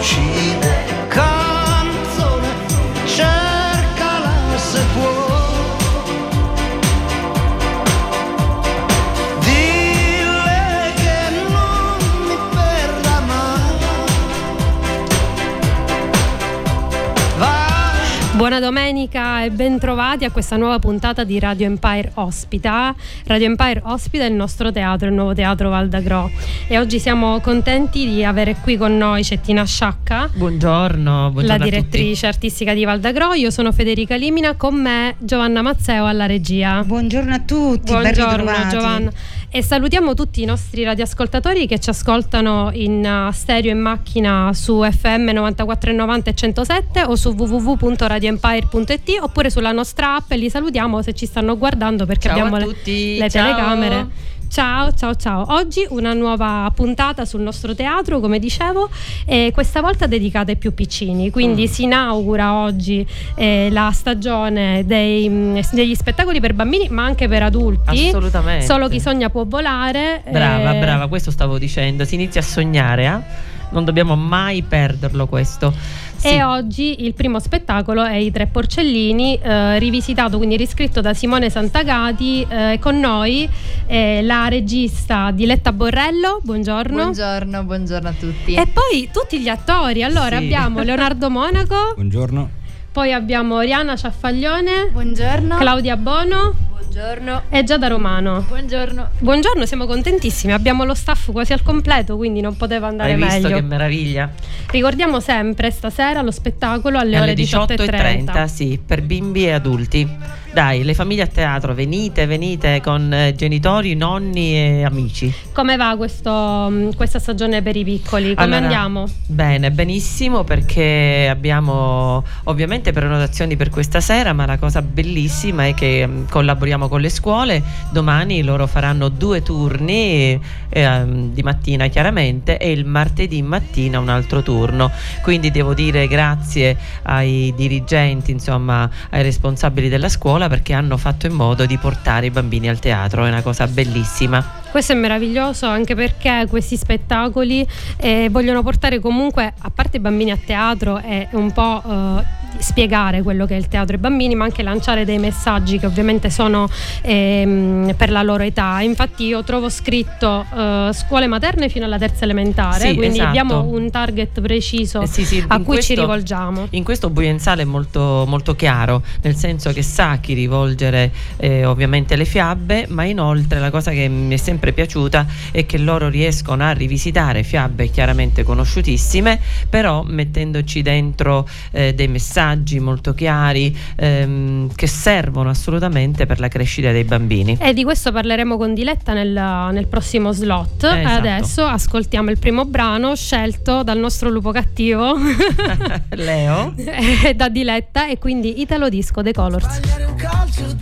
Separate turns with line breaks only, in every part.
mi
Buona domenica e bentrovati a questa nuova puntata di Radio Empire Ospita. Radio Empire ospita il nostro teatro, il nuovo teatro Valdagro. E oggi siamo contenti di avere qui con noi Cettina Sciacca,
Buongiorno, buongiorno
la
a tutti.
direttrice artistica di Valdagro. Io sono Federica Limina, con me Giovanna Mazzeo alla regia.
Buongiorno a tutti, ben
Buongiorno
ritrovati.
Giovanna. E salutiamo tutti i nostri radioascoltatori che ci ascoltano in uh, stereo in macchina su FM 94,90 e 107 o su www.radioempire.it oppure sulla nostra app e li salutiamo se ci stanno guardando perché
Ciao
abbiamo le, le telecamere. Ciao, ciao, ciao. Oggi una nuova puntata sul nostro teatro, come dicevo, e questa volta dedicata ai più piccini. Quindi
Mm.
si inaugura oggi eh, la stagione dei, mh, degli spettacoli per bambini, ma anche per adulti.
Assolutamente.
Solo chi sogna può volare.
Brava,
eh,
brava, questo stavo dicendo. Si inizia a sognare, eh? Non dobbiamo mai perderlo questo. Sì.
E oggi il primo spettacolo è I Tre Porcellini, eh, rivisitato, quindi riscritto da Simone Santagati. eh, con noi eh, la regista Diletta Borrello, buongiorno.
Buongiorno, buongiorno a tutti.
E poi tutti gli attori. Allora
Sì.
abbiamo Leonardo Monaco,
Buongiorno.
poi abbiamo Oriana Ciaffaglione,
Buongiorno.
Claudia Bono
Buongiorno.
e Giada Romano.
Buongiorno.
Buongiorno, siamo contentissimi. Abbiamo lo staff quasi al completo, quindi non poteva andare
Hai visto
meglio.
che meraviglia?
Ricordiamo sempre stasera lo spettacolo alle, ore 18.30.
sì, per bimbi e adulti. Dai, le famiglie a teatro, venite, venite con eh, genitori, nonni e amici.
Come va questo, mh, questa stagione per i piccoli? Come
Allora,
andiamo?
Bene, benissimo perché abbiamo ovviamente prenotazioni per questa sera, ma la cosa bellissima è che mm, collaboriamo con le scuole. Domani loro faranno due turni eh, di mattina chiaramente e il martedì mattina un altro turno. Quindi devo dire grazie ai dirigenti, insomma, ai responsabili della scuola perché hanno fatto in modo di portare i bambini al teatro, è una cosa bellissima.
Questo è meraviglioso anche perché questi spettacoli eh, vogliono portare comunque, a parte i bambini a teatro, e un po' eh, spiegare quello che è il teatro ai bambini, ma anche lanciare dei messaggi che ovviamente sono ehm, per la loro età. Infatti io trovo scritto eh, scuole materne fino alla terza elementare,
Sì,
quindi
esatto.
abbiamo un target preciso
Eh sì, sì,
a cui ci
questo-
rivolgiamo.
In questo Buienzale è molto, molto chiaro, nel senso che sa a chi rivolgere eh, ovviamente le fiabe, ma inoltre la cosa che mi è sempre piaciuta è che loro riescono a rivisitare fiabe chiaramente conosciutissime, però mettendoci dentro eh, dei messaggi molto chiari ehm, che servono assolutamente per la crescita dei bambini.
E di questo parleremo con Diletta nel, nel prossimo slot.
Eh,
E
esatto.
adesso ascoltiamo il primo brano scelto dal nostro lupo cattivo
Leo?
eh, da Diletta e quindi Italo Disco The Colors.
Sbagliare un calcio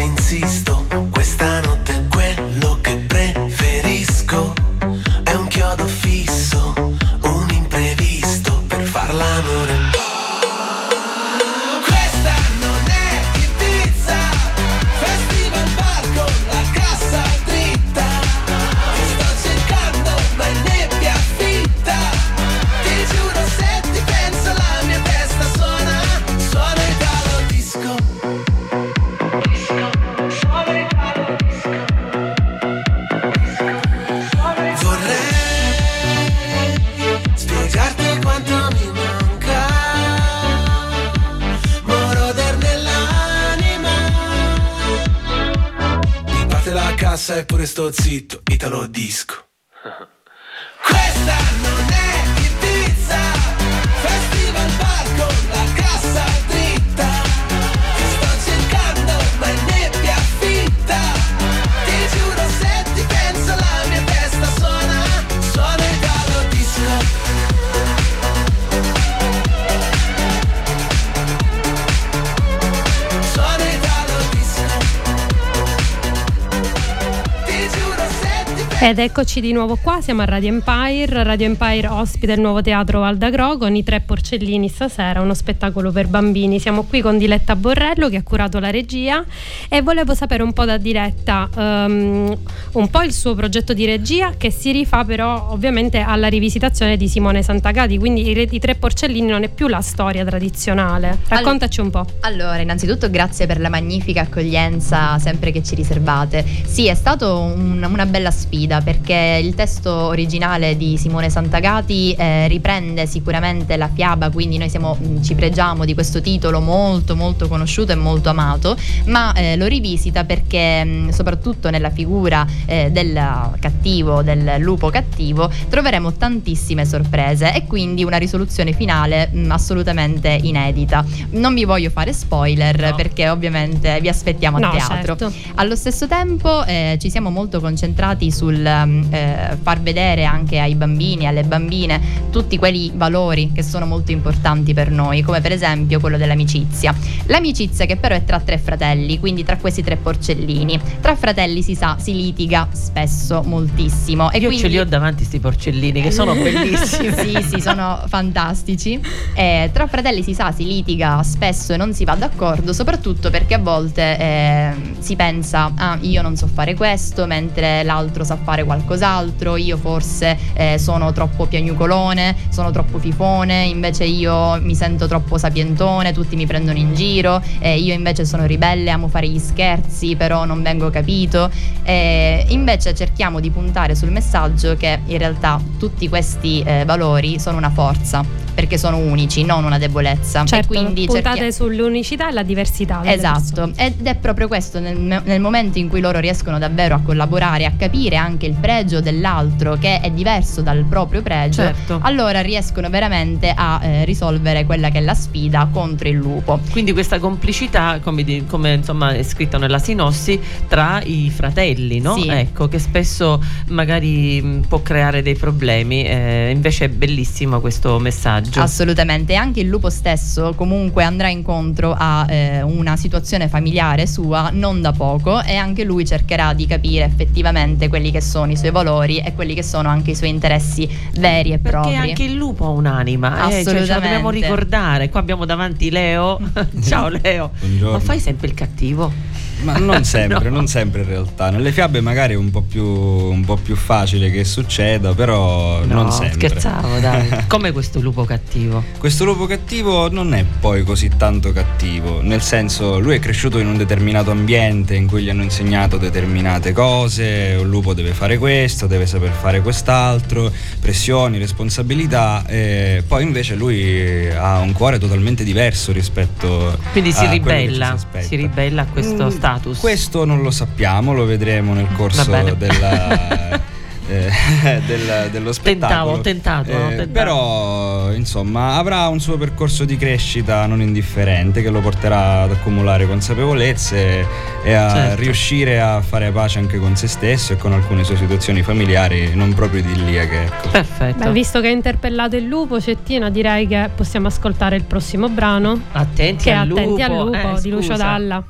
insisto,
Ed eccoci di nuovo qua, siamo a Radio Empire. Radio Empire ospita il nuovo teatro Val d'Agro con i tre porcellini stasera, uno spettacolo per bambini. Siamo qui con Diletta Borrello che ha curato la regia e volevo sapere un po' da Diletta ehm, un po' il suo progetto di regia che si rifà però ovviamente alla rivisitazione di Simone Santagati, quindi i, i tre porcellini non è più la storia tradizionale. Raccontaci un po'.
Allora, innanzitutto grazie per la magnifica accoglienza sempre che ci riservate. Sì, è stata una bella sfida perché il testo originale di Simone Santagati eh, riprende sicuramente la fiaba, quindi noi siamo, mh, ci pregiamo di questo titolo molto molto conosciuto e molto amato, ma eh, lo rivisita perché mh, soprattutto nella figura eh, del cattivo, del lupo cattivo, troveremo tantissime sorprese e quindi una risoluzione finale mh, assolutamente inedita. Non vi voglio fare spoiler
No.
perché ovviamente vi aspettiamo a
No,
teatro.
certo.
Allo stesso tempo eh, ci siamo molto concentrati sul mm, eh, far vedere anche ai bambini e alle bambine tutti quei valori che sono molto importanti per noi, come per esempio quello dell'amicizia. L'amicizia che però è tra tre fratelli, quindi tra questi tre porcellini. Tra fratelli si sa, si litiga spesso moltissimo. E
Io
quindi...
ce li ho davanti sti porcellini che sono bellissimi.
sì, sì, sono fantastici. Eh, tra fratelli si sa, si litiga spesso e non si va d'accordo, soprattutto perché a volte eh, si pensa, ah, io non so fare questo, mentre l'altro sa fare qualcos'altro, io forse eh, sono troppo piagnucolone, sono troppo fifone, invece io mi sento troppo sapientone, tutti mi prendono in giro, eh, io invece sono ribelle, amo fare gli scherzi, però non vengo capito. Eh, invece cerchiamo di puntare sul messaggio che in realtà tutti questi eh, valori sono una forza, perché sono unici, non una debolezza.
Certo,
e quindi
puntate
cerchia-
sull'unicità e la diversità.
Esatto, ed è proprio questo nel, nel momento in cui loro riescono davvero a collaborare, a capire anche il pregio dell'altro che è diverso dal proprio pregio,
Certo.
allora riescono veramente a eh, risolvere quella che è la sfida contro il lupo.
Quindi questa complicità, come, di- come, insomma è scritto nella sinossi, tra i fratelli, no?
Sì.
Ecco, che spesso magari mh, può creare dei problemi. eh, invece è bellissimo questo messaggio. Messaggio.
Assolutamente, e anche il lupo stesso comunque andrà incontro a eh, una situazione familiare sua non da poco e anche lui cercherà di capire effettivamente quelli che sono i suoi valori e quelli che sono anche i suoi interessi veri e
Perché
propri.
anche il lupo ha un'anima, eh, cioè, ce lo dobbiamo ricordare. Qua abbiamo davanti Leo. Ciao Leo.
Buongiorno.
Ma fai sempre il cattivo?
Ma non sempre,
No.
non sempre in realtà. Nelle fiabe magari è un po' più, un po' più facile che succeda, però
No,
non sempre.
scherzavo, dai. Come questo lupo cattivo?
Questo lupo cattivo non è poi così tanto cattivo, nel senso lui è cresciuto in un determinato ambiente in cui gli hanno insegnato determinate cose, un lupo deve fare questo, deve saper fare quest'altro, pressioni, responsabilità, e poi invece lui ha un cuore totalmente diverso rispetto
Quindi si ribella, si ribella a questo
Mm,
status.
Questo non lo sappiamo, lo vedremo nel corso della, eh, del- dello spettacolo.
Tentavo, tentato,
Eh,
no? Tentato.
Però, insomma, avrà un suo percorso di crescita non indifferente che lo porterà ad accumulare consapevolezze e a
Certo.
riuscire a fare pace anche con se stesso e con alcune sue situazioni familiari non proprio idilliache. Ecco.
Perfetto.
Beh, visto che hai interpellato il lupo, Cettina, direi che possiamo ascoltare il prossimo brano.
Attenti
Che
al lupo.
Attenti al lupo
Eh,
di Lucio. Dalla.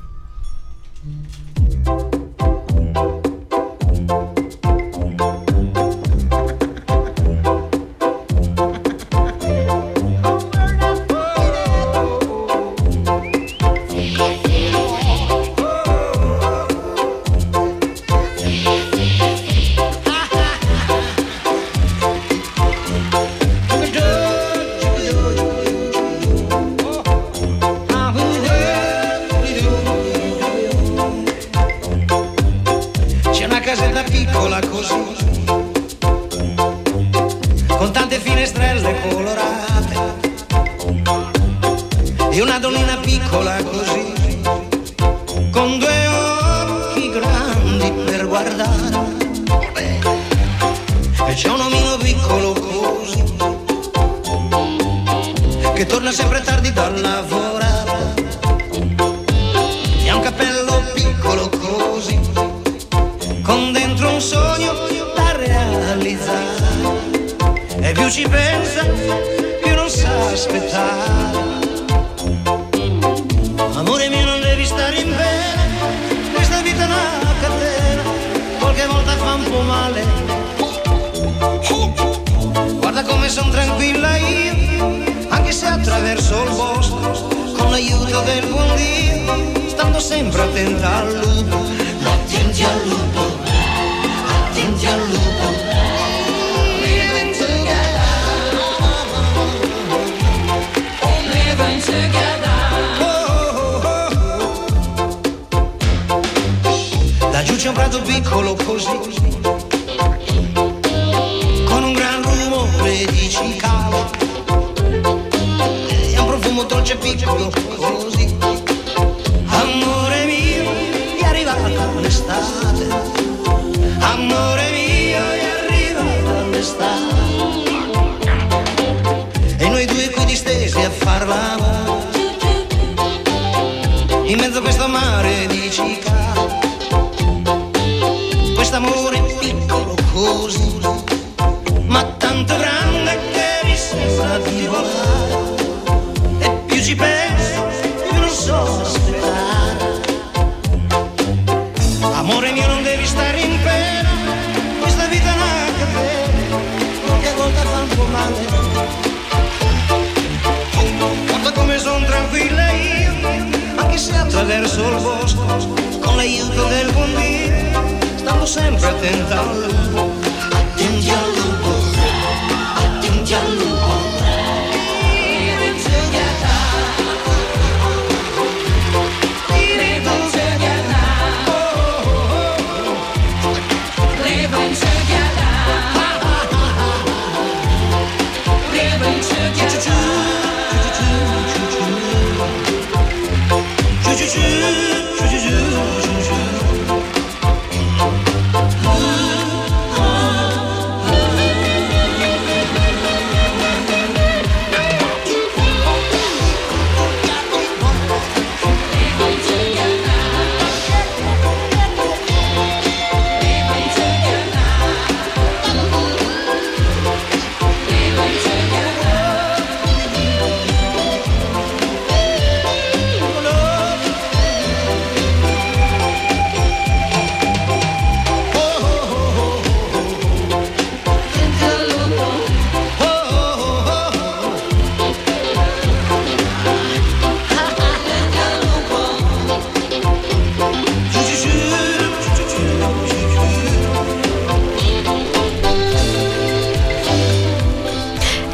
Sempre attenta al lupo. Attenti al lupo, attenti al lupo. Laggiù c'è un prato piccolo così, con un gran rumore di cicale e un profumo dolce piccolo mare di cicale. Quest'amore piccolo così, con l'aiuto del buon Dio, stando sempre attenta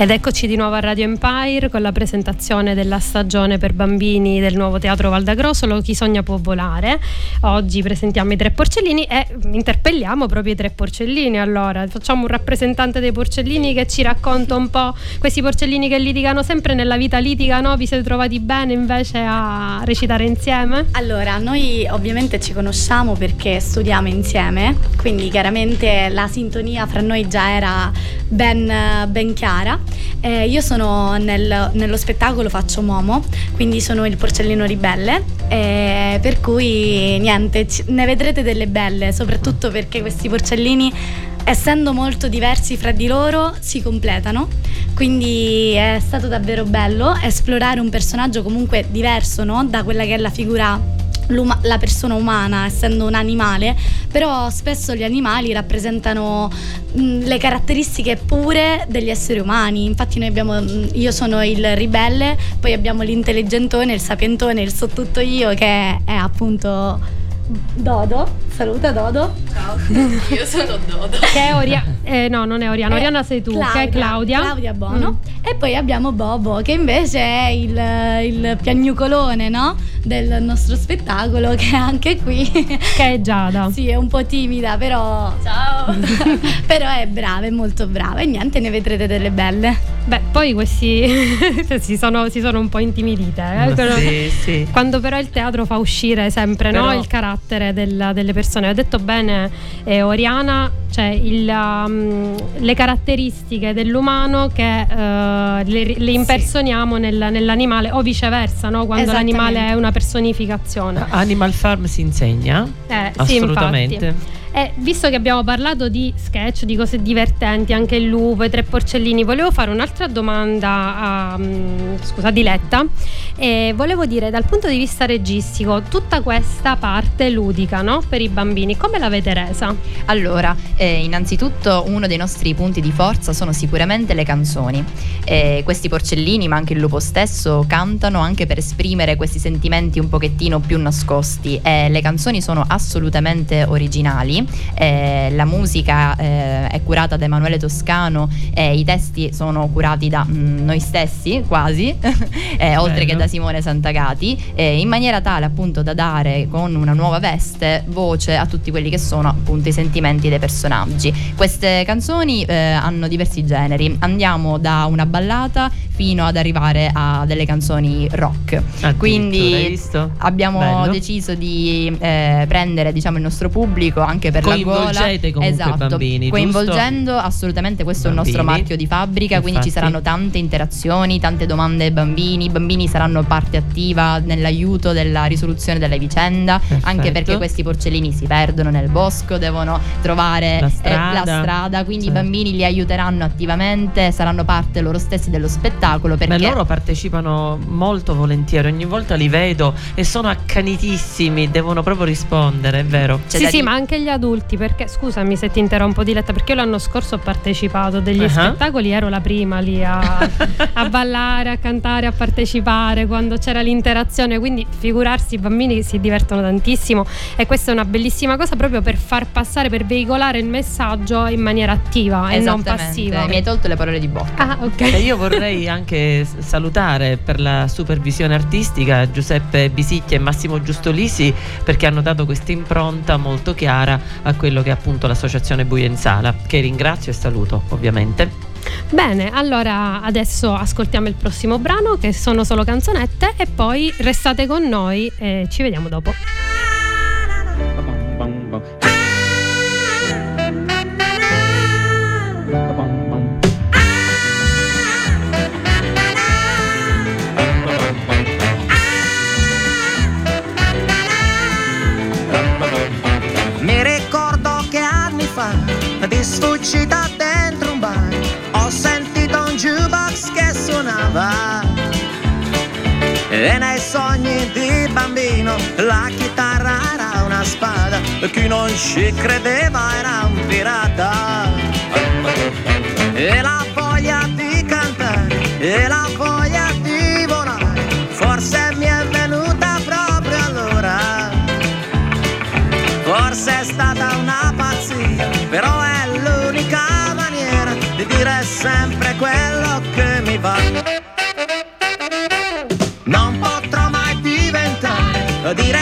Ed eccoci di nuovo a Radio Empire con la presentazione della stagione per bambini del nuovo teatro Valdagrosolo Chi sogna può volare. Oggi presentiamo i tre porcellini e interpelliamo proprio i tre porcellini. Allora, facciamo un rappresentante dei porcellini che ci racconta un po' questi porcellini che litigano sempre nella vita litigano, vi siete trovati bene invece a recitare insieme?
Allora, noi ovviamente ci conosciamo perché studiamo insieme, quindi chiaramente la sintonia fra noi già era ben, ben chiara eh, io sono nel, nello spettacolo, faccio Momo, quindi sono il porcellino ribelle, eh, per cui niente, ne vedrete delle belle, soprattutto perché questi porcellini essendo molto diversi fra di loro si completano quindi è stato davvero bello esplorare un personaggio comunque diverso no? da quella che è la figura la persona umana, essendo un animale, però spesso gli animali rappresentano mh, le caratteristiche pure degli esseri umani. Infatti noi abbiamo, io sono il ribelle, poi abbiamo l'intelligentone, il sapientone, il so tutto io che è appunto Dodo, saluta Dodo.
Ciao, io sono Dodo.
Che è Oriana, eh, no non è Oriana, eh, Oriana sei tu, Claudia, che è Claudia.
Claudia Bono. Mm. E poi abbiamo Bobo, che invece è il, il piagnucolone, no? Del nostro spettacolo, che è anche qui.
Che è Giada.
sì, è un po' timida, però...
Ciao!
però è brava, è molto brava. E niente, ne vedrete delle belle.
Beh, poi questi si, sono, si, sono, un po' intimidite.
Eh? Sì, sì.
Quando però il teatro fa uscire sempre però... no, il carattere del, delle persone. Ho detto bene, eh, Oriana, cioè il, um, le caratteristiche dell'umano che uh, le, le, impersoniamo sì. nel, nell'animale o viceversa, no? quando l'animale è una personificazione.
Animal Farm si insegna?
Eh,
Assolutamente.
Sì, e visto che abbiamo parlato di sketch, di cose divertenti, anche il lupo, i tre porcellini, volevo fare un'altra domanda a, um, scusa, Diletta. E volevo dire, dal punto di vista registico, tutta questa parte ludica no? per i bambini, come l'avete resa?
Allora, eh, innanzitutto uno dei nostri punti di forza sono sicuramente le canzoni. Eh, questi porcellini, ma anche il lupo stesso, cantano anche per esprimere questi sentimenti un pochettino più nascosti. E le canzoni sono assolutamente originali eh, la musica eh, è curata da Emanuele Toscano e i testi sono curati da mm, noi stessi quasi, eh, oltre che da Simone Santagati, in maniera tale appunto da dare con una nuova veste voce a tutti quelli che sono appunto i sentimenti dei personaggi. Queste canzoni eh, hanno diversi generi, andiamo da una ballata fino ad arrivare a delle canzoni rock. Quindi abbiamo Bello. deciso di eh, prendere diciamo il nostro pubblico anche anche per la gola.
comunque esatto. i bambini.
Coinvolgendo
giusto?
assolutamente questo bambini. è il nostro marchio di fabbrica, Infatti. quindi ci saranno tante interazioni, tante domande ai bambini, i bambini saranno parte attiva nell'aiuto della risoluzione della vicenda, Perfetto. anche perché questi porcellini si perdono nel bosco, devono trovare
la strada,
eh, la strada quindi certo. i bambini li aiuteranno attivamente, saranno parte loro stessi dello spettacolo. Perché...
Ma loro partecipano molto volentieri, ogni volta li vedo e sono accanitissimi, devono proprio rispondere, è vero.
C'è sì, sì, ma anche gli adulti, perché scusami se ti interrompo Diletta, perché io l'anno scorso ho partecipato a degli uh-huh. spettacoli, ero la prima lì a, a, ballare, a cantare, a partecipare quando c'era l'interazione, quindi figurarsi i bambini si divertono tantissimo e questa è una bellissima cosa proprio per far passare, per veicolare il messaggio in maniera attiva e non passiva.
Mi hai tolto le parole di bocca.
Ah, ok.
E io vorrei anche salutare per la supervisione artistica Giuseppe Bisicchia e Massimo Giustolisi perché hanno dato questa impronta molto chiara a quello che è appunto l'associazione Buienzala, che ringrazio e saluto ovviamente.
Bene, allora adesso ascoltiamo il prossimo brano che sono solo canzonette e poi restate con noi e ci vediamo dopo.
di sfuggita dentro un bar. Ho sentito un jukebox che suonava. E nei sogni di bambino la chitarra era una spada. Chi non ci credeva era un pirata. E la voglia di cantare e la voglia è sempre quello che mi va. Non potrò mai diventare, dire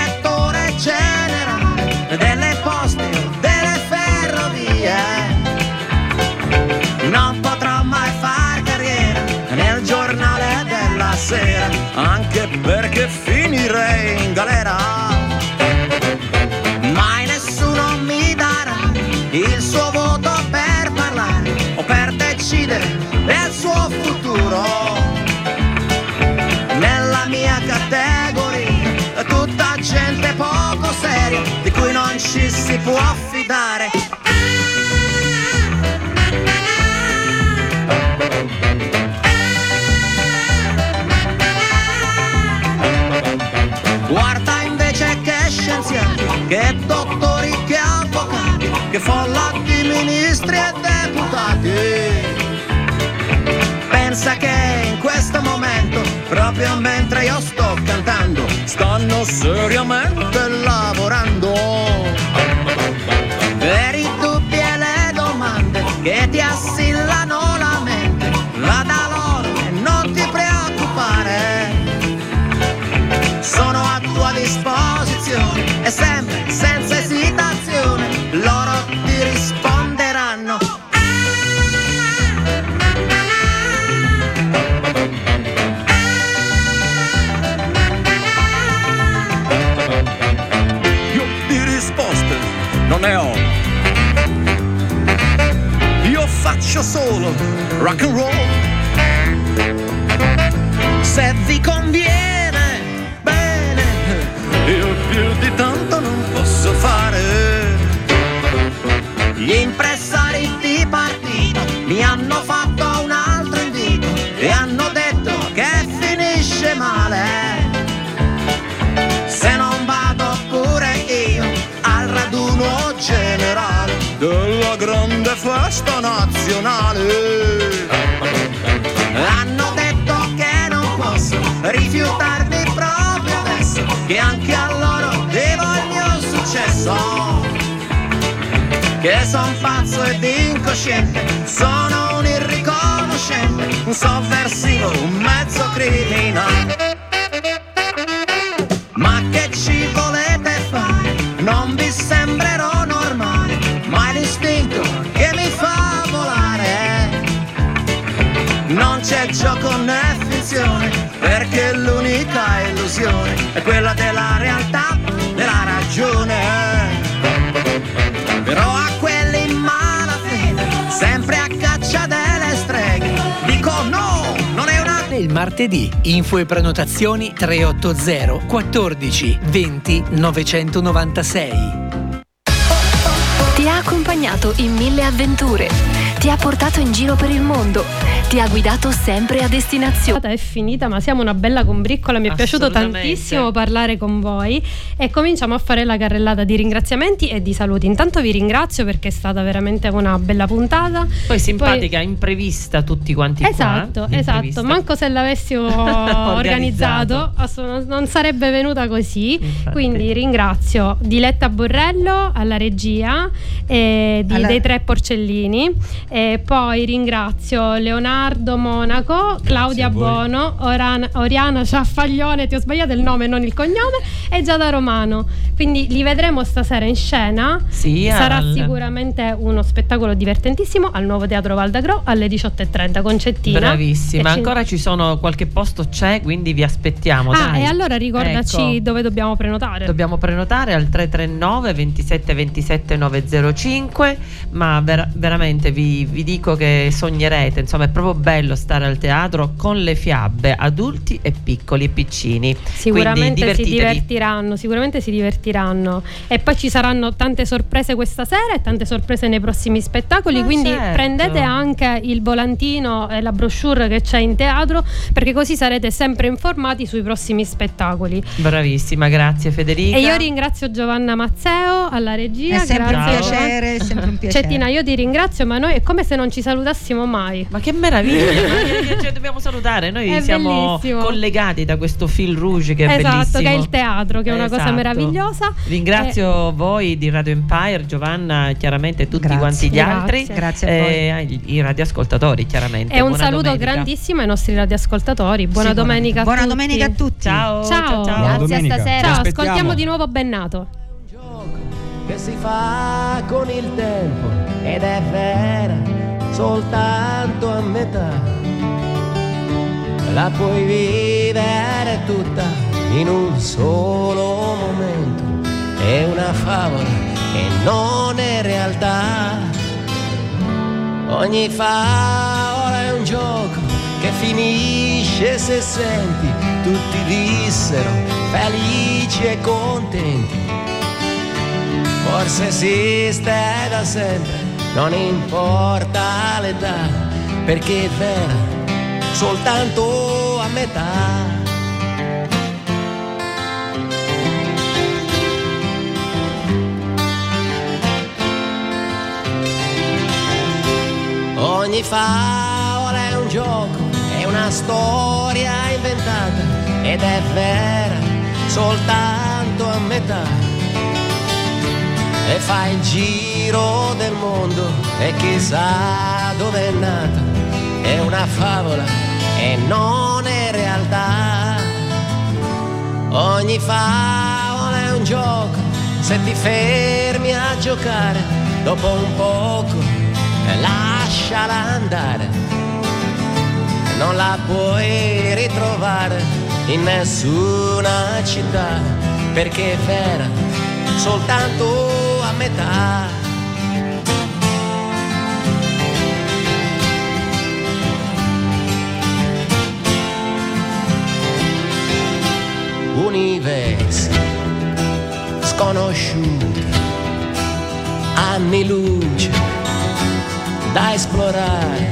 può fidare. Guarda invece che scienziati, che dottori, che avvocati, che folla di ministri e deputati. Pensa che in questo momento, proprio mentre io sto cantando, stanno seriamente lavorando. Della grande festa nazionale. Hanno detto che non posso rifiutarmi proprio adesso, che anche a loro devo il mio successo. Che son pazzo ed incosciente, sono un irriconoscente, un sovversivo, un mezzo criminale. Ma che ci volete illusione è quella della realtà, della ragione. Però a quelli in malafede, sempre a caccia delle streghe, dico no, non è una
Il martedì, info e prenotazioni 380 14 20 996.
Ti ha accompagnato in mille avventure, ti ha portato in giro per il mondo, ti ha guidato sempre a destinazione.
è finita, ma siamo una bella combriccola. Mi è piaciuto tantissimo parlare con voi e cominciamo a fare la carrellata di ringraziamenti e di saluti. Intanto vi ringrazio perché è stata veramente una bella puntata.
Poi simpatica, imprevista tutti quanti
Esatto,
qua.
esatto.
imprevista.
Manco se l'avessimo organizzato, non- non sarebbe venuta così.
Infatti.
Quindi ringrazio Diletta Borrello alla regia eh, di-
Alla-
dei tre porcellini. E poi ringrazio Leonardo Monaco, Claudia. Bono, Oran- Oriana Ciaffaglione, ti ho sbagliato il nome, non il cognome, e Giada Romano. Quindi li vedremo stasera in scena.
Sì,
Sarà
al-
sicuramente uno spettacolo divertentissimo al nuovo Teatro Val d'Agro alle 18.30 con Cettina.
Bravissima,
ci-
ancora ci sono qualche posto c'è, quindi vi aspettiamo.
Ah,
dai.
e allora ricordaci
Ecco.
dove dobbiamo prenotare.
Dobbiamo prenotare al 339 27 27 905, ma ver- veramente vi, vi dico che sognerete, insomma è proprio bello stare al teatro con le fiabe, adulti e piccoli e piccini.
Sicuramente si divertiranno, sicuramente si divertiranno. E poi ci saranno tante sorprese questa sera e tante sorprese nei prossimi spettacoli.
Ah,
quindi
certo.
prendete anche il volantino e la brochure che c'è in teatro, perché così sarete sempre informati sui prossimi spettacoli.
Bravissima, grazie Federica.
E io ringrazio Giovanna Mazzeo alla regia.
È sempre un
grazie.
Ciao.
piacere, è sempre un piacere.
Cettina, io ti ringrazio, ma noi come se non ci salutassimo mai.
Ma che meraviglia! ma cioè, dobbiamo salutare. Noi
È
siamo
bellissimo.
collegati da questo fil rouge che è
esatto,
bellissimo.
che è il teatro, che è una cosa
Esatto.
meravigliosa.
Ringrazio voi di Radio Empire, Giovanna, chiaramente tutti
Grazie.
quanti gli
Grazie.
altri.
Grazie a
eh, i radioascoltatori, chiaramente.
E un
Buona
saluto
domenica.
grandissimo ai nostri radioascoltatori. Buona
Sicuro.
domenica a
Buona
tutti.
domenica a tutti.
Ciao,
Ciao.
ciao,
Grazie a stasera.
Ci
Ciao, ascoltiamo di nuovo Bennato.
che si fa con il tempo ed è vera soltanto a metà. La puoi vivere tutta in un solo momento. È una favola e non è realtà. Ogni favola è un gioco che finisce se senti tutti dissero felici e contenti. Forse esiste da sempre, non importa l'età, perché è vera soltanto a metà. Ogni favola è un gioco, è una storia inventata ed è vera soltanto a metà e fa il giro del mondo e chissà dove è nata. È una favola e non è realtà. Ogni favola è un gioco, se ti fermi a giocare, dopo un poco lasciala andare. Non la puoi ritrovare in nessuna città, perché è vera soltanto metà. Universi sconosciuti, anni luce da esplorare,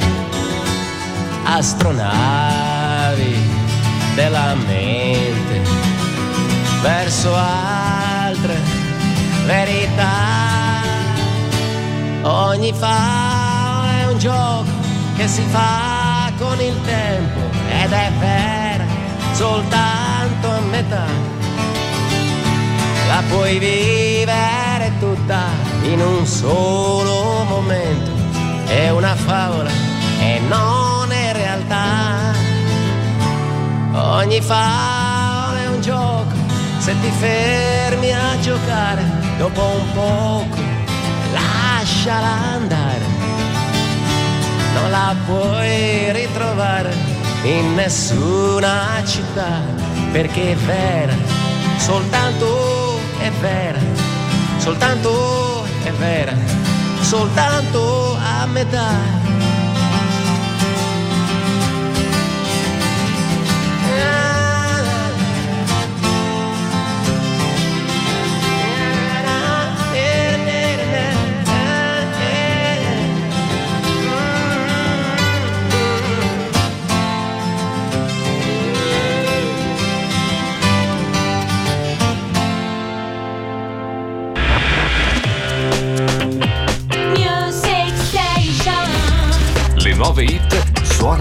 astronavi della mente verso altre verità. Ogni favola è un gioco che si fa con il tempo ed è vera soltanto a metà. La puoi vivere tutta in un solo momento. È una favola e non è realtà. Ogni favola è un gioco, se ti fermi a giocare, dopo un poco lasciala andare. Non la puoi ritrovare in nessuna città, perché è vera, soltanto è vera, soltanto è vera, soltanto a metà.